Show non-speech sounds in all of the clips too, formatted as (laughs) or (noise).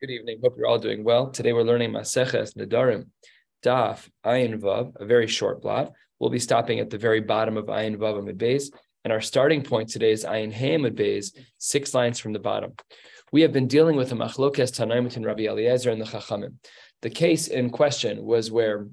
Good evening. Hope you're all doing well. Today we're learning Maseches Nedarim, Daf Ayin Vav, a very short blot. We'll be stopping at the very bottom of Ayin Vav Amid Beis, and our starting point today is Ayin Hey Amid Beis, six lines from the bottom. We have been dealing with a machlokes Tanaim between Rabbi Eliezer and the Chachamim. The case in question was where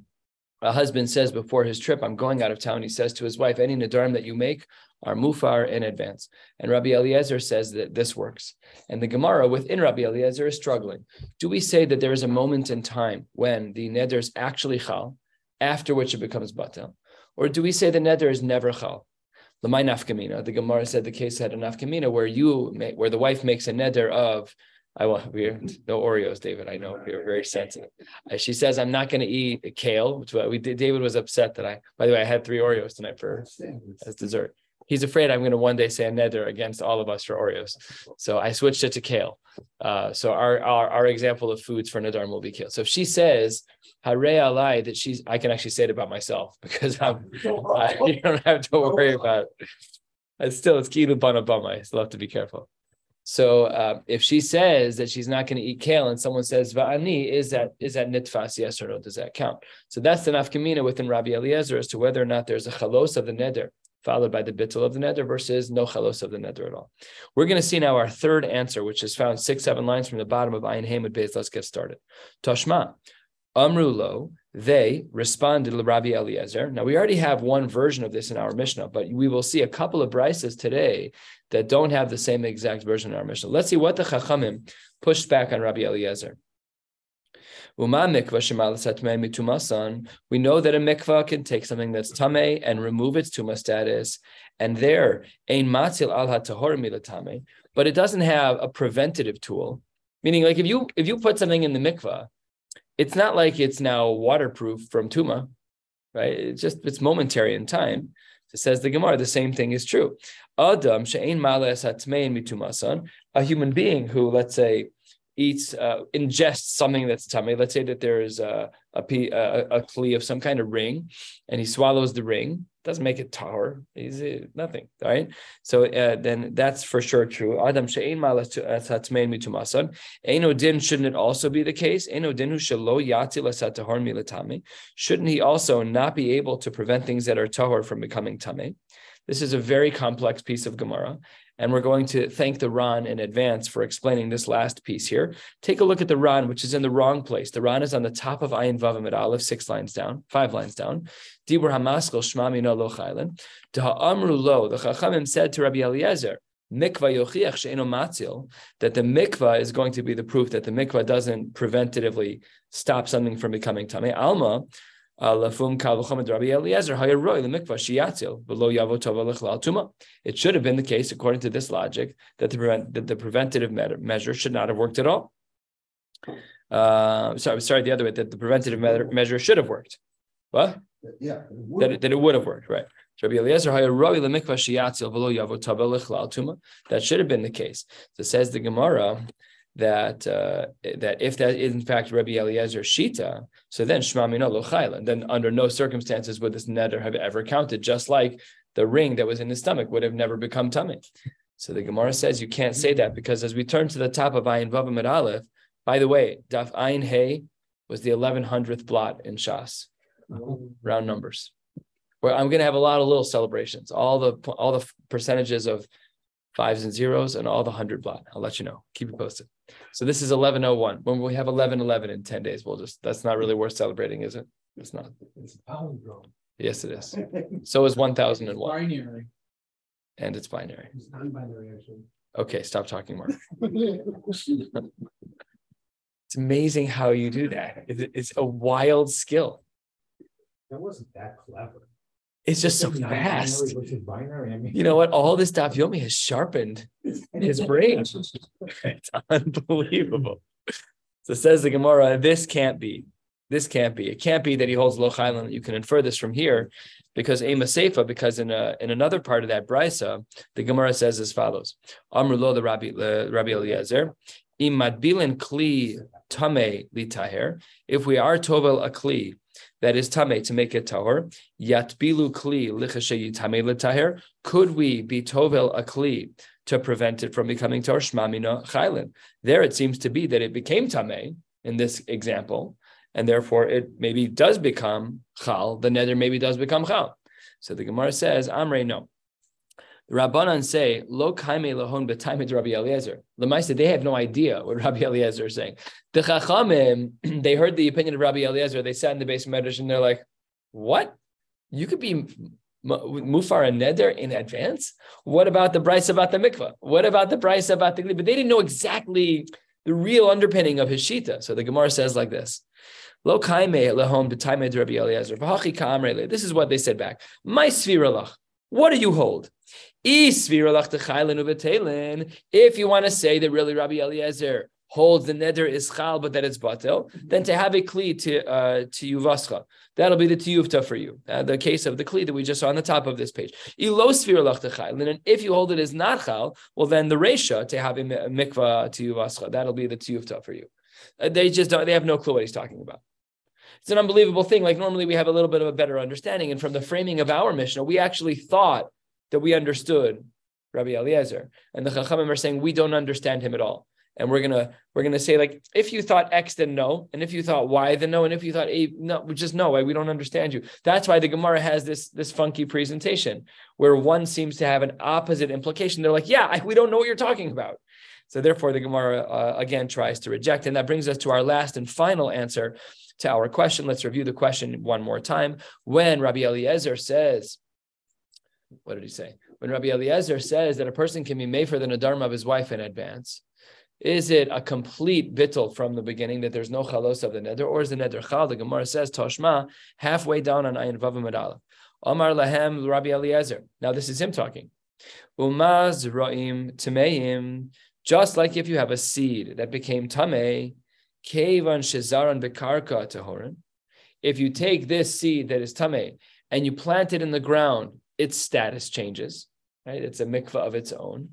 a husband says before his trip, I'm going out of town. He says to his wife, Any Nadarim that you make are mufar in advance. And Rabbi Eliezer says that this works. And the Gemara within Rabbi Eliezer is struggling. Do we say that there is a moment in time when the neder is actually chal, after which it becomes batel? Or do we say the neder is never chal? Lamai nafkamina. The Gemara said the case had a nafkamina where you where the wife makes a neder of I want we're no Oreos, David. I know you're very sensitive. Uh, she says, "I'm not going to eat kale." Which we. David was upset that I. By the way, I had three Oreos tonight for as dessert. He's afraid I'm going to one day say a neder against all of us for Oreos. So I switched it to kale. Uh, so our, our, our example of foods for Nadarim will be kale. So if she says Hare alai that she's, I can actually say it about myself (laughs) because I'm, I, you don't have to worry about. It. It's still it's kilu bana I still have to be careful. So uh, if she says that she's not going to eat kale and someone says va'ani, is that is that nitfas? Yes or no? Does that count? So that's the nafkamina within Rabbi Eliezer as to whether or not there's a chalos of the neder followed by the bittul of the neder versus no chalos of the neder at all. We're going to see now our third answer, which is found six seven lines from the bottom of Ayin Hamid Beis. Let's get started. Toshma. Amrulo, they responded to Rabbi Eliezer. Now, we already have one version of this in our Mishnah, but we will see a couple of brises today that don't have the same exact version in our Mishnah. Let's see what the Chachamim pushed back on Rabbi Eliezer. We know that a mikvah can take something that's tame and remove its tuma status, and there ein matzil al hatahor milatame, but it doesn't have a preventative tool. Meaning, like if you if you put something in the mikvah it's not like it's now waterproof from tuma, right? It's just it's momentary in time. It says the Gemara, the same thing is true. Adam she'ein mitumasan, a human being who, let's say, eats, uh, ingests something that's tummy. Let's say that there is a a, a, a kli of some kind of ring, and he swallows the ring doesn't make it tahor. He's nothing, right? So uh, then that's for sure true. Adam she'ein mitumasan. Eno din shouldn't it also be the case? Eno din hu shelo yati lasatahor milatami. Shouldn't he also not be able to prevent things that are tahor from becoming tame? This is a very complex piece of Gemara, and we're going to thank the Ran in advance for explaining this last piece here. Take a look at the Ran, which is in the wrong place. The Ran is on the top of Ayin Vavim at Aleph, six lines down, five lines down. Dibur Hamaskel Shmami No Lo Chaylen. Amru Lo, the Chachamim said to Rabbi Eliezer, mikvah yochiach she'eno matzil, that the mikvah is going to be the proof that the mikvah doesn't preventatively stop something from becoming tamei. Alma, it should have been the case, according to this logic, that the, prevent, that the preventative measure should not have worked at all. Uh, sorry, sorry, the other way, that the preventative measure should have worked. What? Yeah. That it, that it would have worked, right. That should have been the case. So says the Gemara, that uh, that if that is in fact Rabbi Eliezer Shita, so then Shmamino Lochayla, then under no circumstances would this neder have ever counted, just like the ring that was in his stomach would have never become tummy. So the Gemara says you can't say that because as we turn to the top of Ayin Vavam at Aleph, by the way, Daf Ayin Hey was the 1100th blot in Shas, round numbers. Where I'm going to have a lot of little celebrations, all the all the percentages of fives and zeros and all the hundred blot. I'll let you know. Keep you posted. So this is 1101. When we have 1111 in 10 days, we'll just, that's not really worth celebrating, is it? It's not. It's a palindrome. Yes, it is. (laughs) So is 1001. Binary. And it's binary. It's non-binary, actually. Okay, stop talking Mark. (laughs) it's amazing how you do that. It's a wild skill. That wasn't that clever. It's just so fast. You know what? All this Daf Yomi has sharpened his brain. (laughs) it's unbelievable. So says the Gemara, this can't be. This can't be. It can't be that he holds lo chaylin. You can infer this from here, because Ema Seifa, because in a, in another part of that brisa, the Gemara says as follows: Amrulo the Rabbi the Rabbi Eliezer, imad imadbilin kli tame litaher. If we are tovel a kli that is tame to make it tahor. Yat bilu kli lichashe tame letaher. Could we be tovel a kli to prevent it from becoming tor shmamina chaylin. There it seems to be that it became tamei in this example, and therefore it maybe does become chal. The neder maybe does become chal. So the Gemara says, Amre no. Rabbanan say, Lo kaime lahon b'taimed Rabbi Eliezer. Lemaisa, they have no idea what (laughs) Rabbi Eliezer is saying. The Chachamim, (clears throat) they heard the opinion of Rabbi Eliezer. They sat in the base of Medrash and they're like, what? You could be mufar and neder in advance? What about the price about the mikvah? What about the price about the But they didn't know exactly the real underpinning of his shita. So the Gemara says like this. Lo kaime lahon b'taimed Rabbi Eliezer. This is what they said back. My sviralach. What do you hold? If you want to say that really Rabbi Eliezer holds the neder is chal, but that it's batel, then to have a kli to uh, to yuvascha, that'll be the tiyuvta for you. Uh, the case of the kli that we just saw on the top of this page. And if you hold it as not chal, well then the resha to have a mikvah to yuvascha, that'll be the tiyuvta for you. Uh, they just don't. They have no clue what he's talking about. It's an unbelievable thing. Like normally we have a little bit of a better understanding, and from the framing of our Mishnah, we actually thought that we understood Rabbi Eliezer, and the Chachamim are saying we don't understand him at all. And we're gonna we're gonna say like if you thought X then no, and if you thought Y then no, and if you thought A no, just no, we don't understand you. That's why the Gemara has this this funky presentation where one seems to have an opposite implication. They're like, yeah, I, we don't know what you're talking about. So therefore, the Gemara uh, again tries to reject, and that brings us to our last and final answer to our question. Let's review the question one more time. When Rabbi Eliezer says what did he say? When Rabbi Eliezer says that a person can be made for the nadarm of his wife in advance, is it a complete bittel from the beginning that there's no chalos of the neder, or is the neder chal? The Gemara says Toshma halfway down on Ayin Vavam Adala. Omar lahem Rabbi Eliezer. Now this is him talking. Umaz ra'im tameim. Just like if you have a seed that became tamei, kevan shezaran bekarka tahorin. If you take this seed that is tamei and you plant it in the ground its status changes, right? It's a mikvah of its own.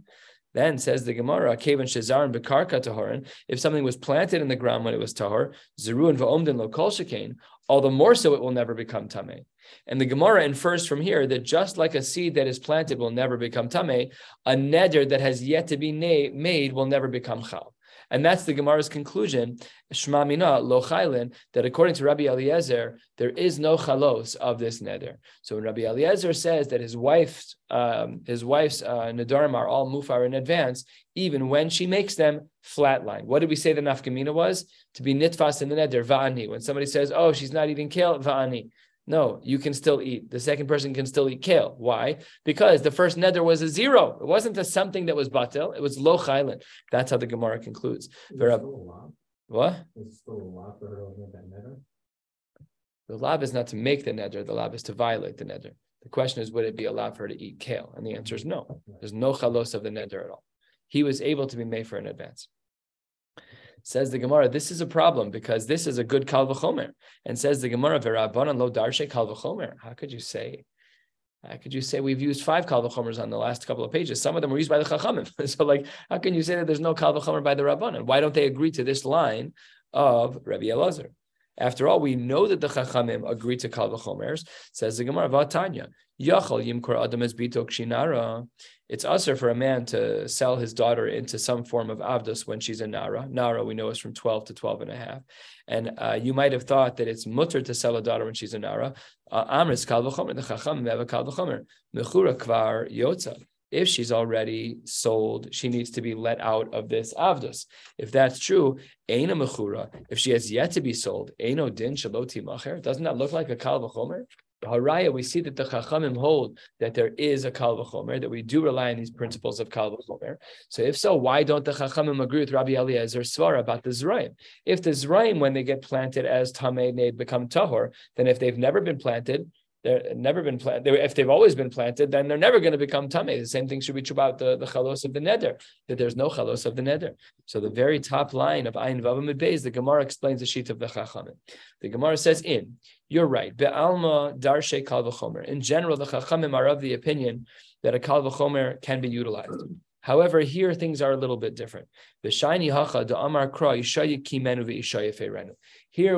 Then says the Gemara, Kavan Shazar and Bekarka Tahorin, if something was planted in the ground when it was Tahor, Zeru and Va'omdin lo kol shekain, all the more so it will never become Tameh. And the Gemara infers from here that just like a seed that is planted will never become Tameh, a neder that has yet to be made will never become Chal. And that's the Gemara's conclusion, Shma Mina, Lo Chaylin, that according to Rabbi Eliezer, there is no chalos of this neder. So when Rabbi Eliezer says that his wife's um, his wife's uh, nedarim are all mufar in advance, even when she makes them flatline. What did we say the nafkamina was? To be nitfas in the neder, va'ani. When somebody says, oh, she's not eating kale, va'ani. No, you can still eat. The second person can still eat kale. Why? Because the first neder was a zero. It wasn't a something that was batel. It was lo chaylen. That's how the Gemara concludes. What? The lab is not to make the neder. The lab is to violate the neder. The question is, would it be allowed for her to eat kale? And the answer is no. There's no chalos of the neder at all. He was able to be made for in advance. Says the Gemara, this is a problem because this is a good kal v'chomer. And says the Gemara, v'rabbanan lo darshe kal v'chomer. How could you say? How could you say we've used five kal v'chomers on the last couple of pages? Some of them were used by the chachamim. (laughs) so, like, how can you say that there's no kal v'chomer by the rabbanan? Why don't they agree to this line of Rabbi Elazar? After all, we know that the Chachamim agree to Kal V'chomers. Says the Gemara, Vatanya, Yachal Yimkor Adam es Bitok Shinara. It's usher for a man to sell his daughter into some form of avdus when she's a nara. Nara, we know, is from 12 to 12 and a half. And uh, you might have thought that it's mutter to sell a daughter when she's a nara. Uh, Amris Kal V'chomer, the Chachamim have a Kal V'chomer. Mechura Kvar Yotza if she's already sold, she needs to be let out of this avdus. If that's true, Eina Mechura, if she has yet to be sold, Eino Din Shaloti Macher, doesn't that look like a Kal V'chomer? Haraya, we see that the Chachamim hold that there is a Kal V'chomer, that we do rely on these principles of Kal V'chomer. So if so, why don't the Chachamim agree with Rabbi Eliezer Svara about the Zraim? If the Zraim, when they get planted as Tamei, they become Tahor, then if they've never been planted, they're never been planted. If they've always been planted, then they're never going to become tummy. The same thing should be true about the, the chalos of the neder, that there's no chalos of the neder. So the very top line of Ayin Vavamid Beis, the Gemara explains the sheet of the Chachamim. The Gemara says, in, you're right, Be'alma darshe kal v'chomer. In general, the Chachamim are of the opinion that a kal v'chomer can be utilized. However, here things are a little bit different. Here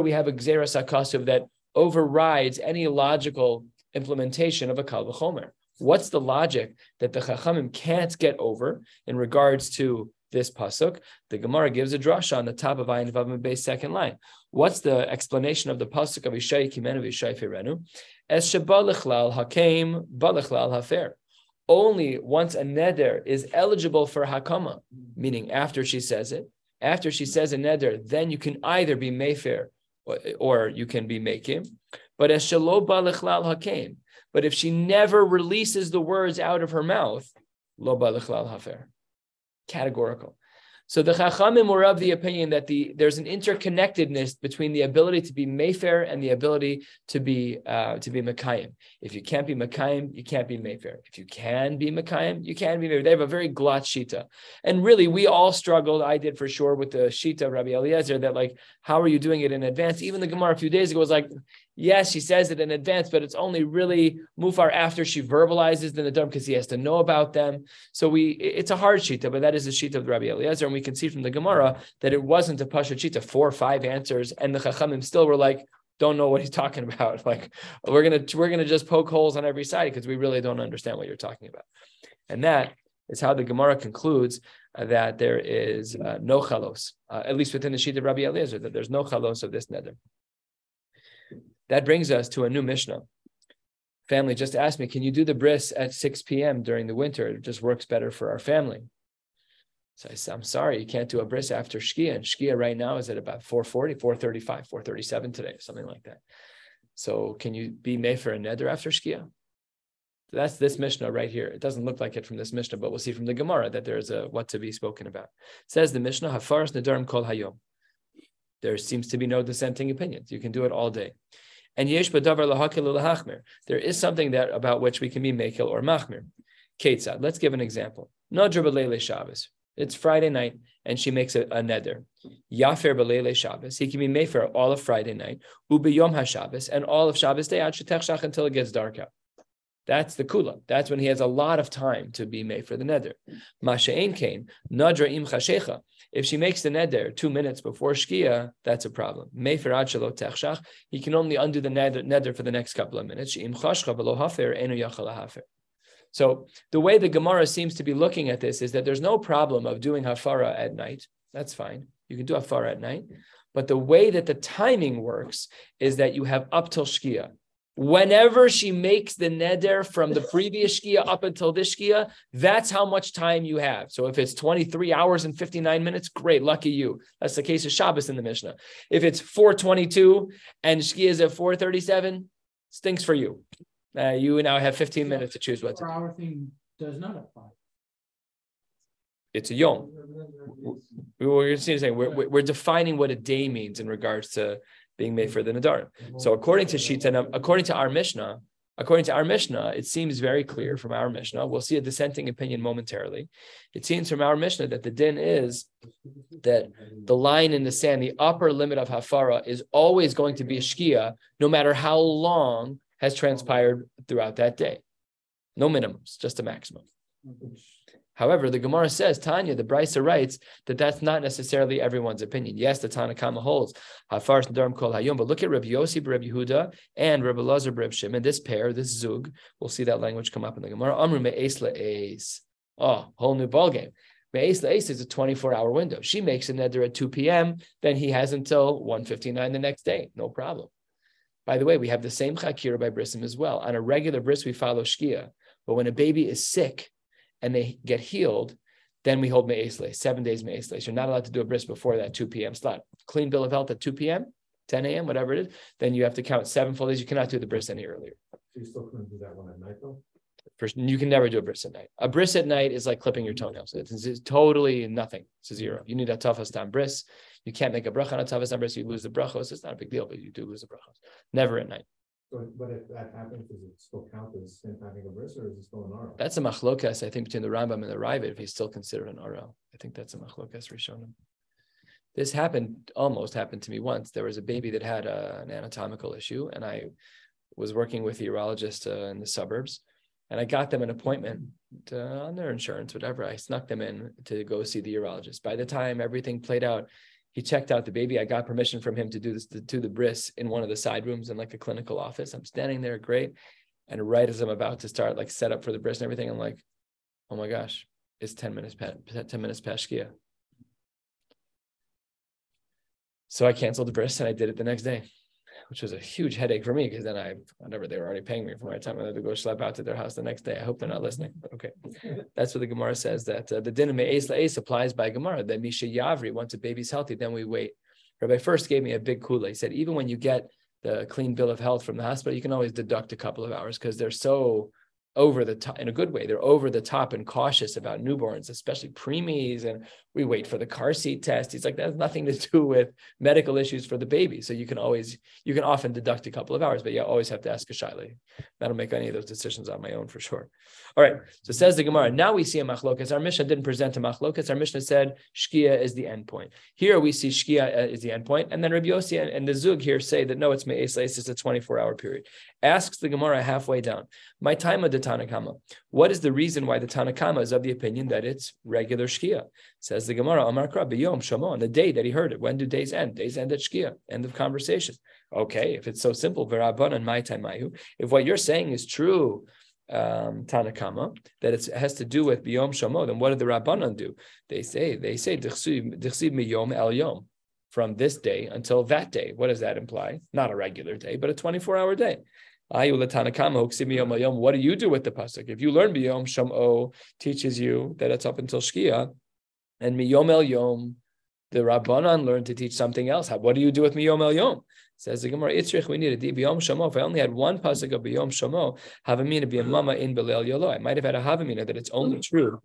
we have a gzeras akasuv that overrides any logical implementation of a kal v'chomer. What's the logic that the Chachamim can't get over in regards to this pasuk? The Gemara gives a drasha on the top of Ayin Vav base second line. What's the explanation of the pasuk of Ishai Kimenu Ishai Firenu? Es shebalichlal hakem balichlal hafer. Only once a neder is eligible for hakama, meaning after she says it, after she says a neder, then you can either be mayfair or, you can be making. But as shalo but if she never releases the words out of her mouth, lo balichlal hafer, categorical. So the Chachamim were of the opinion that the there's an interconnectedness between the ability to be Mayfair and the ability to be uh, to be Mekayim. If you can't be Mekayim, you can't be Mayfair. If you can be Mekayim, you can be Mayfair. They have a very glot shita, and really we all struggled. I did for sure with the shita Rabbi Eliezer that like how are you doing it in advance? Even the Gemara a few days ago was like yes, she says it in advance, but it's only really mufar after she verbalizes the Nadam because he has to know about them. So we, it's a hard shita, but that is the shita of Rabbi Eliezer, and we can see from the Gemara that it wasn't a pasha shita, four or five answers, and the Chachamim still were like, don't know what he's (laughs) talking about. Like we're gonna we're gonna just poke holes on every side because we really don't understand what you're talking about, and that is how the Gemara concludes uh, that there is uh, no chalos, uh, at least within the sheet of Rabbi Eliezer, that there's no chalos of this neder. That brings us to a new Mishnah. Family just asked me, can you do the bris at 6 p.m. during the winter? It just works better for our family. So I said, I'm sorry, you can't do a bris after Shkia. And Shkia right now is at about 440, 435, 437 today, something like that. So can you be made for a neder after Shkia? that's this Mishnah right here. It doesn't look like it from this Mishnah, but we'll see from the Gemara that there's a what to be spoken about. It says the Mishnah, Hafaras Nadarim Kol Hayom. There seems to be no dissenting opinions. You can do it all day. And yesh b'davar lahakil lahachmir. There is something that about which we can be mekil or machmir. Ketzad. Let's give an example. Nadra b'leile Shabbos. It's Friday night, and she makes a, a neder. Yafer b'leile Shabbos. He can be mefer all of Friday night. Ubiyom haShabbos and all of Shabbos day until it gets dark out. That's the kula. That's when he has a lot of time to be made for the neder. Masha'en kain nadra im chashecha. If she makes the neder two minutes before Shkia, that's a problem. He can only undo the neder for the next couple of minutes. So the way the Gemara seems to be looking at this is that there's no problem of doing hafara at night. That's fine. You can do hafara at night. But the way that the timing works is that you have up till Shkia whenever she makes the neder from the previous shkia up until this shkia, that's how much time you have. So if it's 23 hours and 59 minutes, great, lucky you. That's the case of Shabbos in the Mishnah. If it's 422 and shkia is at 437, stinks for you. Uh, you now have 15 minutes to choose what to. Our thing does not apply. It's a yom. We're, we're, we're defining what a day means in regards to being made for the mm-hmm. Nadarim. Mm-hmm. So according to Shita, according to our Mishnah, according to our Mishnah, it seems very clear from our Mishnah. We'll see a dissenting opinion momentarily. It seems from our Mishnah that the din is that the line in the sand, the upper limit of Hafara, is always going to be a Shkia, no matter how long has transpired throughout that day. No minimums, just a maximum. However, the Gemara says, Tanya, the Brisa writes that that's not necessarily everyone's opinion. Yes, the Tanakama holds Hafar Darim Kol Hayom, but look at Rabbi Yossi, Rabbi Yehuda, and Rabbi Lazar, Rabbi Shimon. This pair, this Zug, we'll see that language come up in the Gemara. Amru Me'es Le'es. Oh, whole new ballgame. Me'es Le'es is a 24 hour window. She makes a neder at 2 p.m., then he has until 1.59 the next day. No problem. By the way, we have the same chakira by brisim as well. On a regular bris, we follow shkia. But when a baby is sick, and they get healed, then we hold me'esle, seven days me'esle. You're not allowed to do a bris before that 2 p.m. slot. Clean bill of health at 2 p.m., 10 a.m., whatever it is, then you have to count seven full days. You cannot do the bris any earlier. So you still couldn't do that one at night though? First, you can never do a bris at night. A bris at night is like clipping your toenails. It's, it's totally nothing. It's a zero. You need a toughest time bris. You can't make a bracha on a toughest time bris. You lose the brachos. It's not a big deal, but you do lose the brachos. Never at night. But if that happens, it still as having a or is it still an? That's a machlokas, I think, between the Rambam and the Raavad, if he's still considered an aral. I think that's a machlokas rishonim. This happened, almost happened to me once. There was a baby that had a, an anatomical issue, and I was working with the urologist uh, in the suburbs, and I got them an appointment to, on their insurance, whatever. I snuck them in to go see the urologist. By the time everything played out, he checked out the baby. I got permission from him to do this to do the bris in one of the side rooms in like a clinical office. I'm standing there, great. And right as I'm about to start, like set up for the bris and everything, I'm like, oh my gosh, it's 10 minutes past 10 minutes past Shkia. So I canceled the bris and I did it the next day, which was a huge headache for me because then I, whatever, they were already paying me for my time. I had to go schlep out to their house the next day. I hope they're not listening. But okay. (laughs) That's what the Gemara says that uh, the din of La'ez applies by Gemara. That Misha Yavri, once a baby's healthy, then we wait. Rabbi first gave me a big kula. He said, even when you get the clean bill of health from the hospital, you can always deduct a couple of hours because they're so over the top in a good way. They're over the top and cautious about newborns, especially preemies. And we wait for the car seat test. He's like, that has nothing to do with medical issues for the baby. So you can always, you can often deduct a couple of hours, but you always have to ask a shaila. I don't make any of those decisions on my own for sure. All right. So says the Gemara. Now we see a machlokas. Our Mishnah didn't present a machlokas. Our Mishnah said shkia is the end point. Here we see shkia uh, is the end point, and then Rabbi Yossi and, and the Zug here say that no, it's me'es it's a 24 hour period. Asks the Gemara halfway down. My time of the Tanakama. What is the reason why the Tanakama is of the opinion that it's regular shkia? Says the Gemara, Amar B'yom Shamo, on the day that he heard it. When do days end? Days end at shkia. End of conversation. Okay, if it's so simple, V'rabban and my time If what you're saying is true, um, Tanakama that it has to do with Biyom Shamo. Then what did the Rabbanan do? They say they say Dichsiv Miyom El Yom from this day until that day. What does that imply? Not a regular day, but a 24 hour day. What do you do with the pasuk? If you learn Biyom Shamo teaches you that it's up until Shkia, and Miyom El Yom, the Rabbanan learned to teach something else. What do you do with Miyom El Yom? Says the Gemara, Itzrich, we need a biyom shamo. If I only had one pasuk of biyom shamo, havamina be a mama in belel yolo. I might have had a havamina that it's only true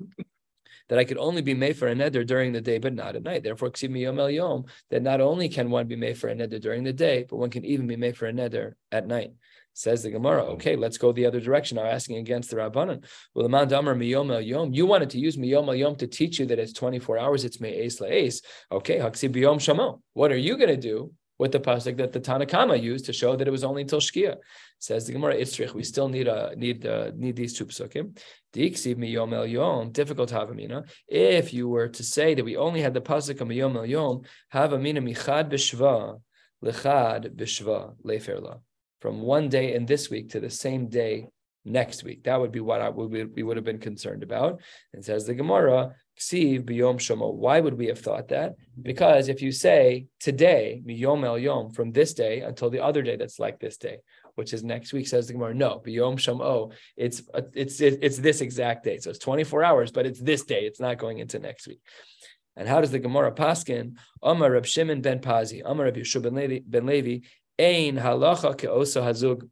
that I could only be made for a neder during the day, but not at night. Therefore, miyom el yom, that not only can one be made for a neder during the day, but one can even be made for a neder at night. Says the Gemara, okay, let's go the other direction. Now asking against the Rabbanan. Well, the Damar Miyom Yom, you wanted to use Miyom Yom to teach you that it's 24 hours, it's Me'es La'es. Okay, Haksi Biyom Shamo. What are you going to do with the pasuk that the Tanakama used to show that it was only until Shkia. Says the Gemara Itzrich, we still need a need uh, need these two pasukim. Diksiv miyom el yom, difficult havamina. If you were to say that we only had the pasuk of miyom el yom, havamina michad b'shva, lechad b'shva leferla. From one day in this week to the same day next week. That would be what I would, we would have been concerned about. And says the Gemara, Ksiv biyom shomo. Why would we have thought that? Because if you say today, miyom el yom, from this day until the other day that's like this day, which is next week, says the Gemara, no, biyom shomo, it's it's it's this exact day. So it's 24 hours, but it's this day. It's not going into next week. And how does the Gemara paskin? Amar Reb Shimon ben Pazi, Amar Reb Yehoshua ben Levi, ben Levi, Ein halacha keosa hazug.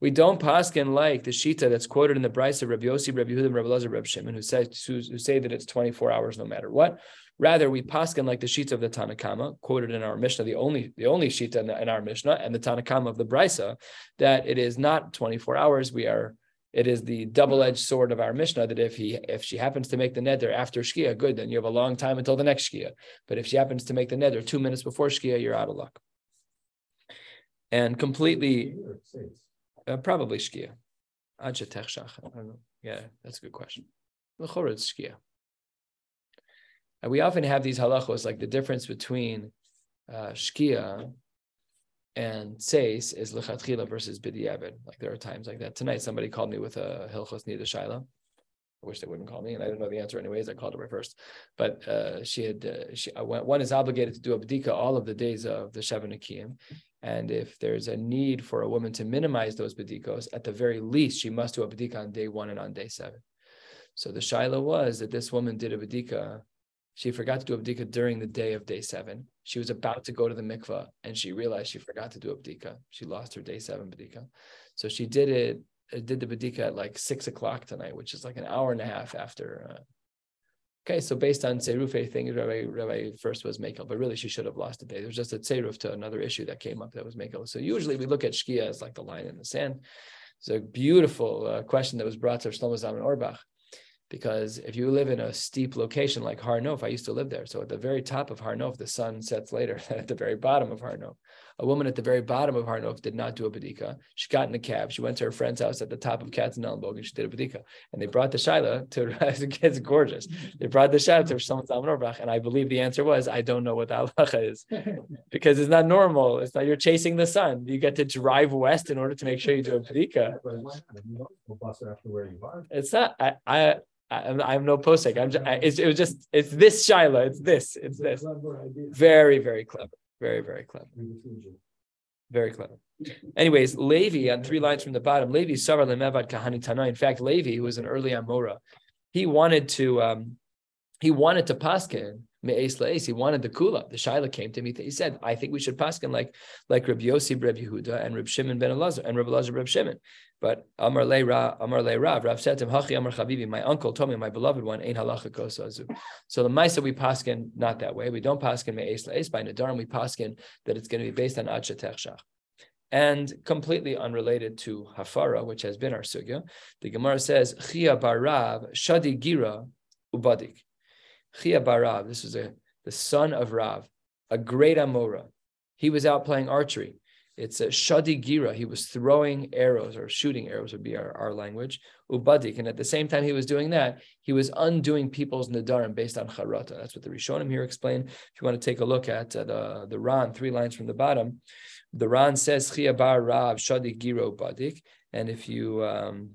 We don't paskin like the shita that's quoted in the Brisa of Rabbi Yossi, Rabbi Yehuda, Rabbi Lazar, Rabbi Shimon, who says, who, who say that it's 24 hours no matter what. Rather, we paskin like the shita of the Tanakama, quoted in our Mishnah, the only the only shita in, the, in our Mishnah, and the Tanakama of the Brisa, that it is not 24 hours. We are it is the double-edged sword of our Mishnah that if he if she happens to make the neder after Shkia, good, then you have a long time until the next Shkia. But if she happens to make the neder two minutes before Shkia, you're out of luck. And completely uh, probably Shkia. I don't know. Yeah, that's a good question. L'chora it's Shkia. And we often have these halachos, like the difference between uh, Shkia and Seis is Lechatchila versus B'diavad. Like there are times like that. Tonight, somebody called me with a Hilchos Nida Shaila. I wish they wouldn't call me, and I didn't know the answer anyways. I called her first, but uh, she had uh, she uh, one is obligated to do a bdika all of the days of the Sheva Nekiim, and if there's a need for a woman to minimize those badikos, at the very least, she must do a badika on day one and on day seven. So the shaila was that this woman did a badika. She forgot to do a badika during the day of day seven. She was about to go to the mikvah and she realized she forgot to do a badika. She lost her day seven badika. So she did it, did the badika at like six o'clock tonight, which is like an hour and a half after uh, Okay, so based on Tzerufe thing, Rabbi, Rabbi first was Mekel, but really she should have lost the day. There was just a Tzeruf to another issue that came up that was Mekel. So usually we look at Shkia as like the line in the sand. It's a beautiful uh, question that was brought to Shlomo Zalman Auerbach, because if you live in a steep location like Har Nof, I used to live there. So at the very top of Har Nof, the sun sets later than (laughs) at the very bottom of Har Nof. A woman at the very bottom of Har Nof did not do a badika. She got in a cab. She went to her friend's house at the top of Katzenellenbogen and she did a badika. And they brought the shaila to it's (laughs) gorgeous. They brought the shaila to Shlomo Zalman and I believe the answer was I don't know what the halacha is (laughs) because it's not normal. It's not you're chasing the sun. You get to drive west in order to make sure you do a badika. But why not? If you don't go bus after where you are. It's not. I. I I'm, I'm no posek. I'm just, I, it's, it was just, it's this Shiloh. It's this, it's this. Very, very clever. Very, very clever. Very clever. Anyways, Levi on three lines from the bottom. Levi Savar Lemevad Kahani Tana. In fact, Levi, who was an early Amora, he wanted to, um, he wanted to paskin He wanted the kula. The shaila came to me. He said, "I think we should paskin like like Reb Yossi, Reb Yehuda, and Reb Shimon ben Elazar, and Reb Elazar, Reb Shimon." But Amar Le Rav, Amar Le Rav, Rav said to him, Hachi Amar Chavivi, my uncle told me, my beloved one, ain't halacha kosazu. So the Maisa we paskin not that way. We don't paskin me'es la'es by Nadarim. We paskin that it's going to be based on Ad Shetech and completely unrelated to Hafara, which has been our sugya, the Gemara says, Chia barav shadi gira ubadik. Chia barav, this is a, the son of Rav, a great Amora. He was out playing archery. It's a shadi gira. He was throwing arrows or shooting arrows would be our, our language. Ubadik. And at the same time he was doing that, he was undoing people's nadarim based on charata. That's what the Rishonim here explain. If you want to take a look at uh, the, the Ran, three lines from the bottom, the Ran says Chia bar Rav shadi gira ubadik. And if you um,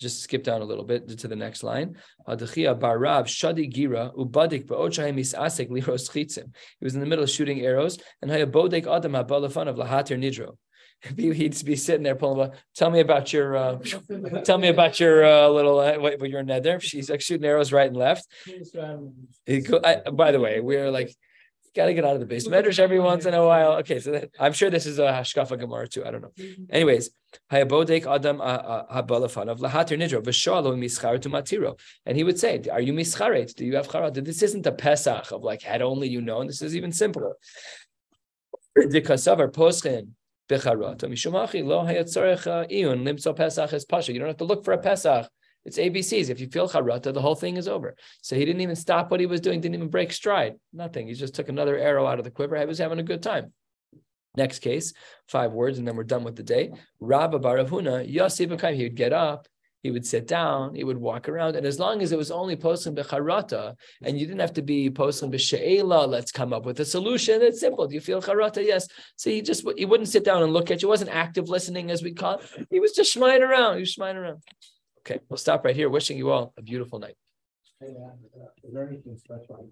just skip down a little bit to the next line. shadi gira ubadik misasek liros chitzim. He was in the middle of shooting arrows, and hayabodek adam habalafan of lahatir nidro. (laughs) He'd be sitting there pulling. Tell me about your. Uh, (laughs) tell me about your uh, little. Uh, what, your neder. She's like shooting arrows right and left. I, by the way, we're like got to get out of the base medrash every once in a while. Okay, so that, I'm sure this is a hashkafa gemara too. I don't know. Anyways, hayabodek adam uh, uh, of lahatir nidro v'shalo mischar to matiro, and he would say, "Are you mischaret? Do you have charat? This isn't a pesach of like had only you known. This is even simpler." Dikasavar poschen becharata mishumachi lo hayatzarech iyun limso pesach es pasha. You don't have to look for a pesach it's ABCs. If you feel charata, the whole thing is over. So he didn't even stop what he was doing, didn't even break stride. Nothing. He just took another arrow out of the quiver. He was having a good time. Next case, five words, and then we're done with the day. Rabba Baravuna, Yossi he would get up, he would sit down, he would walk around, and as long as it was only posting becharata, and you didn't have to be posting b'she'ela, let's come up with a solution. It's simple. Do you feel charata? Yes. So he just he wouldn't sit down and look at you. Wasn't active listening, as we call it. He was just schmine around. He was schmine around. Okay, we'll stop right here. Wishing you all a beautiful night. Hey, uh, is there anything special about